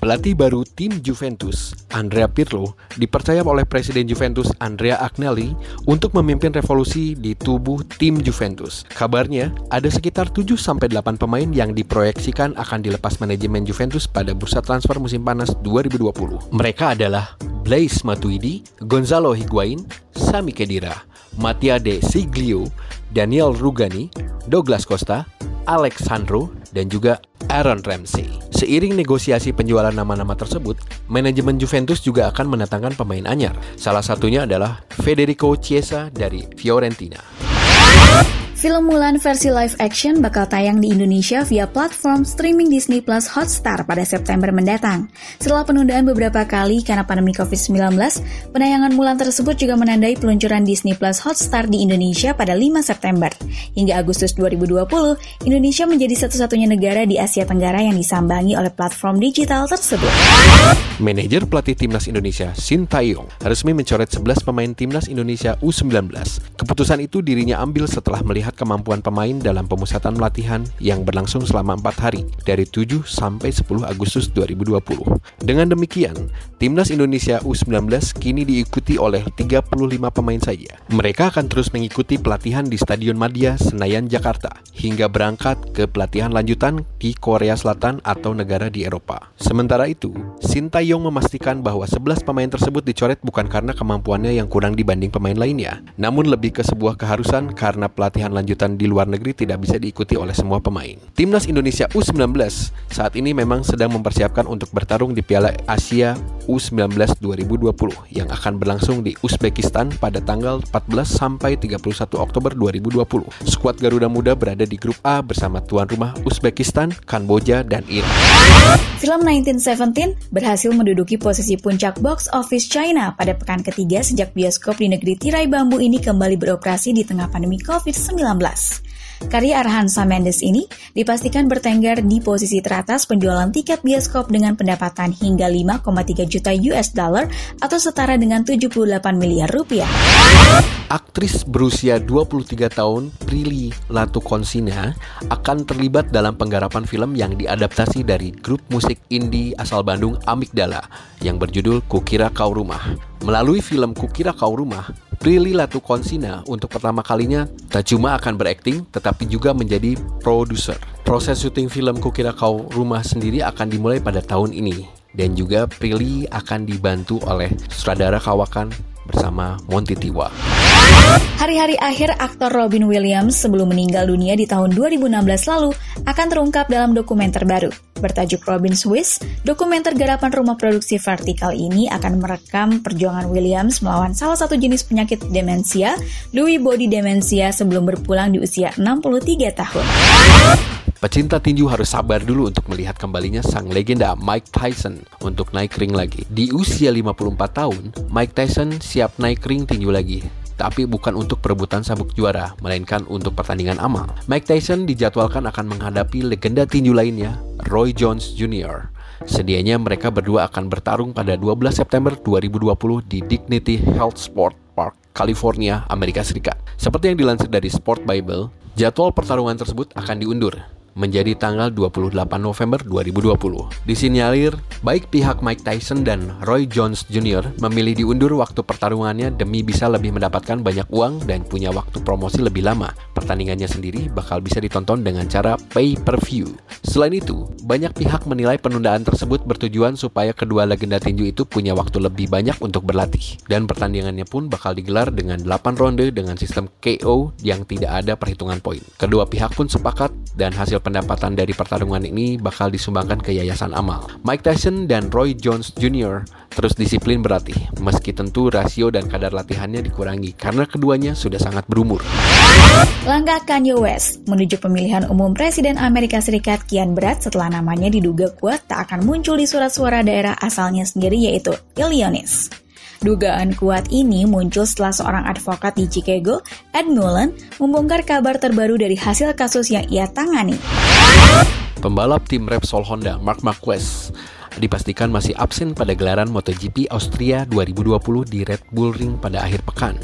Pelatih baru tim Juventus, Andrea Pirlo, dipercaya oleh Presiden Juventus Andrea Agnelli untuk memimpin revolusi di tubuh tim Juventus. Kabarnya, ada sekitar 7-8 pemain yang diproyeksikan akan dilepas manajemen Juventus pada bursa transfer musim panas 2020. Mereka adalah Blaise Matuidi, Gonzalo Higuain, Sami Khedira, Mattia De Siglio, Daniel Rugani, Douglas Costa, Alexandro, dan juga Aaron Ramsey. Seiring negosiasi penjualan nama-nama tersebut, manajemen Juventus juga akan mendatangkan pemain anyar. Salah satunya adalah Federico Chiesa dari Fiorentina. Film Mulan versi live action bakal tayang di Indonesia via platform streaming Disney Plus Hotstar pada September mendatang. Setelah penundaan beberapa kali karena pandemi COVID-19, penayangan Mulan tersebut juga menandai peluncuran Disney Plus Hotstar di Indonesia pada 5 September. Hingga Agustus 2020, Indonesia menjadi satu-satunya negara di Asia Tenggara yang disambangi oleh platform digital tersebut. Manajer pelatih Timnas Indonesia, Shin Taeyong, resmi mencoret 11 pemain Timnas Indonesia U19. Keputusan itu dirinya ambil setelah melihat melihat kemampuan pemain dalam pemusatan latihan yang berlangsung selama empat hari dari 7 sampai 10 Agustus 2020. Dengan demikian, Timnas Indonesia U19 kini diikuti oleh 35 pemain saja. Mereka akan terus mengikuti pelatihan di Stadion Madia, Senayan, Jakarta, hingga berangkat ke pelatihan lanjutan di Korea Selatan atau negara di Eropa. Sementara itu, Sintayong memastikan bahwa 11 pemain tersebut dicoret bukan karena kemampuannya yang kurang dibanding pemain lainnya, namun lebih ke sebuah keharusan karena pelatihan lanjutan di luar negeri tidak bisa diikuti oleh semua pemain. Timnas Indonesia U19 saat ini memang sedang mempersiapkan untuk bertarung di Piala Asia U19 2020 yang akan berlangsung di Uzbekistan pada tanggal 14 sampai 31 Oktober 2020. Skuad Garuda Muda berada di grup A bersama tuan rumah Uzbekistan, Kamboja, dan Iran. Film 1917 berhasil menduduki posisi puncak box office China pada pekan ketiga sejak bioskop di negeri tirai bambu ini kembali beroperasi di tengah pandemi COVID-19. Karya Arhansa Mendes ini dipastikan bertengger di posisi teratas penjualan tiket bioskop dengan pendapatan hingga 5,3 juta US dollar atau setara dengan 78 miliar rupiah. Aktris berusia 23 tahun, Prilly Latukonsina, akan terlibat dalam penggarapan film yang diadaptasi dari grup musik indie asal Bandung Amigdala yang berjudul Kukira Kau Rumah. Melalui film Kukira Kau Rumah, Prilly Latukonsina untuk pertama kalinya tak cuma akan berakting, tetapi juga menjadi produser. Proses syuting film Kukira Kau Rumah sendiri akan dimulai pada tahun ini. Dan juga Prilly akan dibantu oleh sutradara kawakan bersama Monty Tiwa. Hari-hari akhir aktor Robin Williams sebelum meninggal dunia di tahun 2016 lalu akan terungkap dalam dokumenter baru. Bertajuk Robin Swiss, dokumenter garapan rumah produksi vertikal ini akan merekam perjuangan Williams melawan salah satu jenis penyakit demensia, Lewy body demensia sebelum berpulang di usia 63 tahun. Pecinta tinju harus sabar dulu untuk melihat kembalinya sang legenda Mike Tyson untuk naik ring lagi. Di usia 54 tahun, Mike Tyson siap naik ring tinju lagi tapi bukan untuk perebutan sabuk juara, melainkan untuk pertandingan amal. Mike Tyson dijadwalkan akan menghadapi legenda tinju lainnya, Roy Jones Jr. Sedianya mereka berdua akan bertarung pada 12 September 2020 di Dignity Health Sport Park, California, Amerika Serikat. Seperti yang dilansir dari Sport Bible, jadwal pertarungan tersebut akan diundur menjadi tanggal 28 November 2020. Disinyalir, baik pihak Mike Tyson dan Roy Jones Jr. memilih diundur waktu pertarungannya demi bisa lebih mendapatkan banyak uang dan punya waktu promosi lebih lama. Pertandingannya sendiri bakal bisa ditonton dengan cara pay-per-view. Selain itu, banyak pihak menilai penundaan tersebut bertujuan supaya kedua legenda tinju itu punya waktu lebih banyak untuk berlatih. Dan pertandingannya pun bakal digelar dengan 8 ronde dengan sistem KO yang tidak ada perhitungan poin. Kedua pihak pun sepakat dan hasil pendapatan dari pertarungan ini bakal disumbangkan ke Yayasan Amal. Mike Tyson dan Roy Jones Jr. terus disiplin berlatih, meski tentu rasio dan kadar latihannya dikurangi karena keduanya sudah sangat berumur. Langkah Kanye West menuju pemilihan umum Presiden Amerika Serikat kian berat setelah namanya diduga kuat tak akan muncul di surat suara daerah asalnya sendiri yaitu Illinois. Dugaan kuat ini muncul setelah seorang advokat di Chicago, Ed Mullen, membongkar kabar terbaru dari hasil kasus yang ia tangani. Pembalap tim Repsol Honda, Mark Marquez, dipastikan masih absen pada gelaran MotoGP Austria 2020 di Red Bull Ring pada akhir pekan.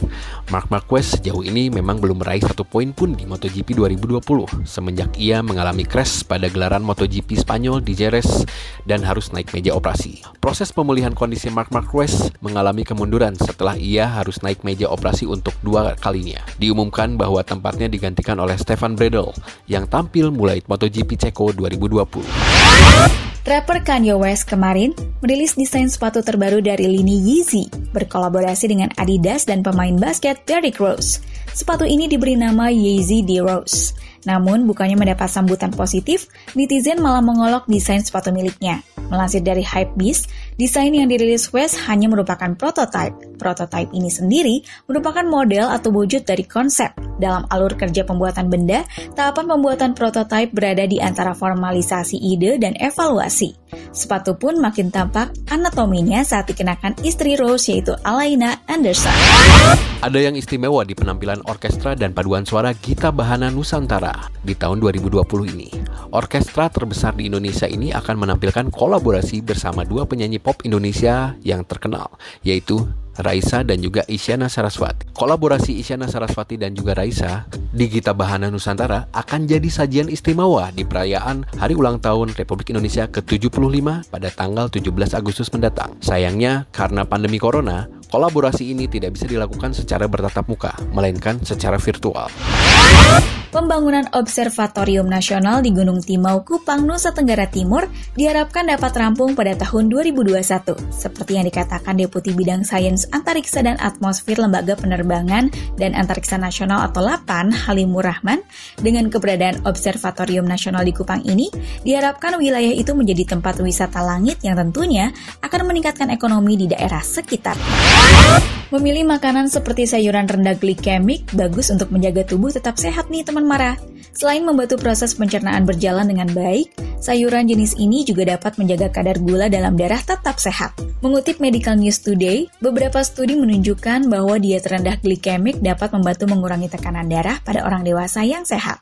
Mark Marquez sejauh ini memang belum meraih satu poin pun di MotoGP 2020 semenjak ia mengalami crash pada gelaran MotoGP Spanyol di Jerez dan harus naik meja operasi. Proses pemulihan kondisi Mark Marquez mengalami kemunduran setelah ia harus naik meja operasi untuk dua kalinya. Diumumkan bahwa tempatnya digantikan oleh Stefan Bradl yang tampil mulai MotoGP Ceko 2020. Rapper Kanye West kemarin merilis desain sepatu terbaru dari lini Yeezy berkolaborasi dengan Adidas dan pemain basket Derrick Rose. Sepatu ini diberi nama Yeezy D Rose. Namun bukannya mendapat sambutan positif, netizen malah mengolok desain sepatu miliknya. Melansir dari Hypebeast, desain yang dirilis West hanya merupakan prototipe. Prototipe ini sendiri merupakan model atau wujud dari konsep. Dalam alur kerja pembuatan benda, tahapan pembuatan prototipe berada di antara formalisasi ide dan evaluasi. Sepatu pun makin tampak anatominya saat dikenakan istri Rose yaitu Alaina Anderson. Ada yang istimewa di penampilan orkestra dan paduan suara Gita Bahana Nusantara di tahun 2020 ini. Orkestra terbesar di Indonesia ini akan menampilkan kolaborasi bersama dua penyanyi pop Indonesia yang terkenal, yaitu Raisa dan juga Isyana Saraswati. Kolaborasi Isyana Saraswati dan juga Raisa di Gita Bahana Nusantara akan jadi sajian istimewa di perayaan Hari Ulang Tahun Republik Indonesia ke-75 pada tanggal 17 Agustus mendatang. Sayangnya, karena pandemi corona, kolaborasi ini tidak bisa dilakukan secara bertatap muka, melainkan secara virtual. Pembangunan Observatorium Nasional di Gunung Timau, Kupang, Nusa Tenggara Timur diharapkan dapat rampung pada tahun 2021. Seperti yang dikatakan Deputi Bidang Sains Antariksa dan Atmosfer Lembaga Penerbangan dan Antariksa Nasional atau LAPAN, Halimur Rahman, dengan keberadaan Observatorium Nasional di Kupang ini, diharapkan wilayah itu menjadi tempat wisata langit yang tentunya akan meningkatkan ekonomi di daerah sekitar. Memilih makanan seperti sayuran rendah glikemik bagus untuk menjaga tubuh tetap sehat nih teman Mara. Selain membantu proses pencernaan berjalan dengan baik, sayuran jenis ini juga dapat menjaga kadar gula dalam darah tetap sehat. Mengutip Medical News Today, beberapa studi menunjukkan bahwa diet rendah glikemik dapat membantu mengurangi tekanan darah pada orang dewasa yang sehat.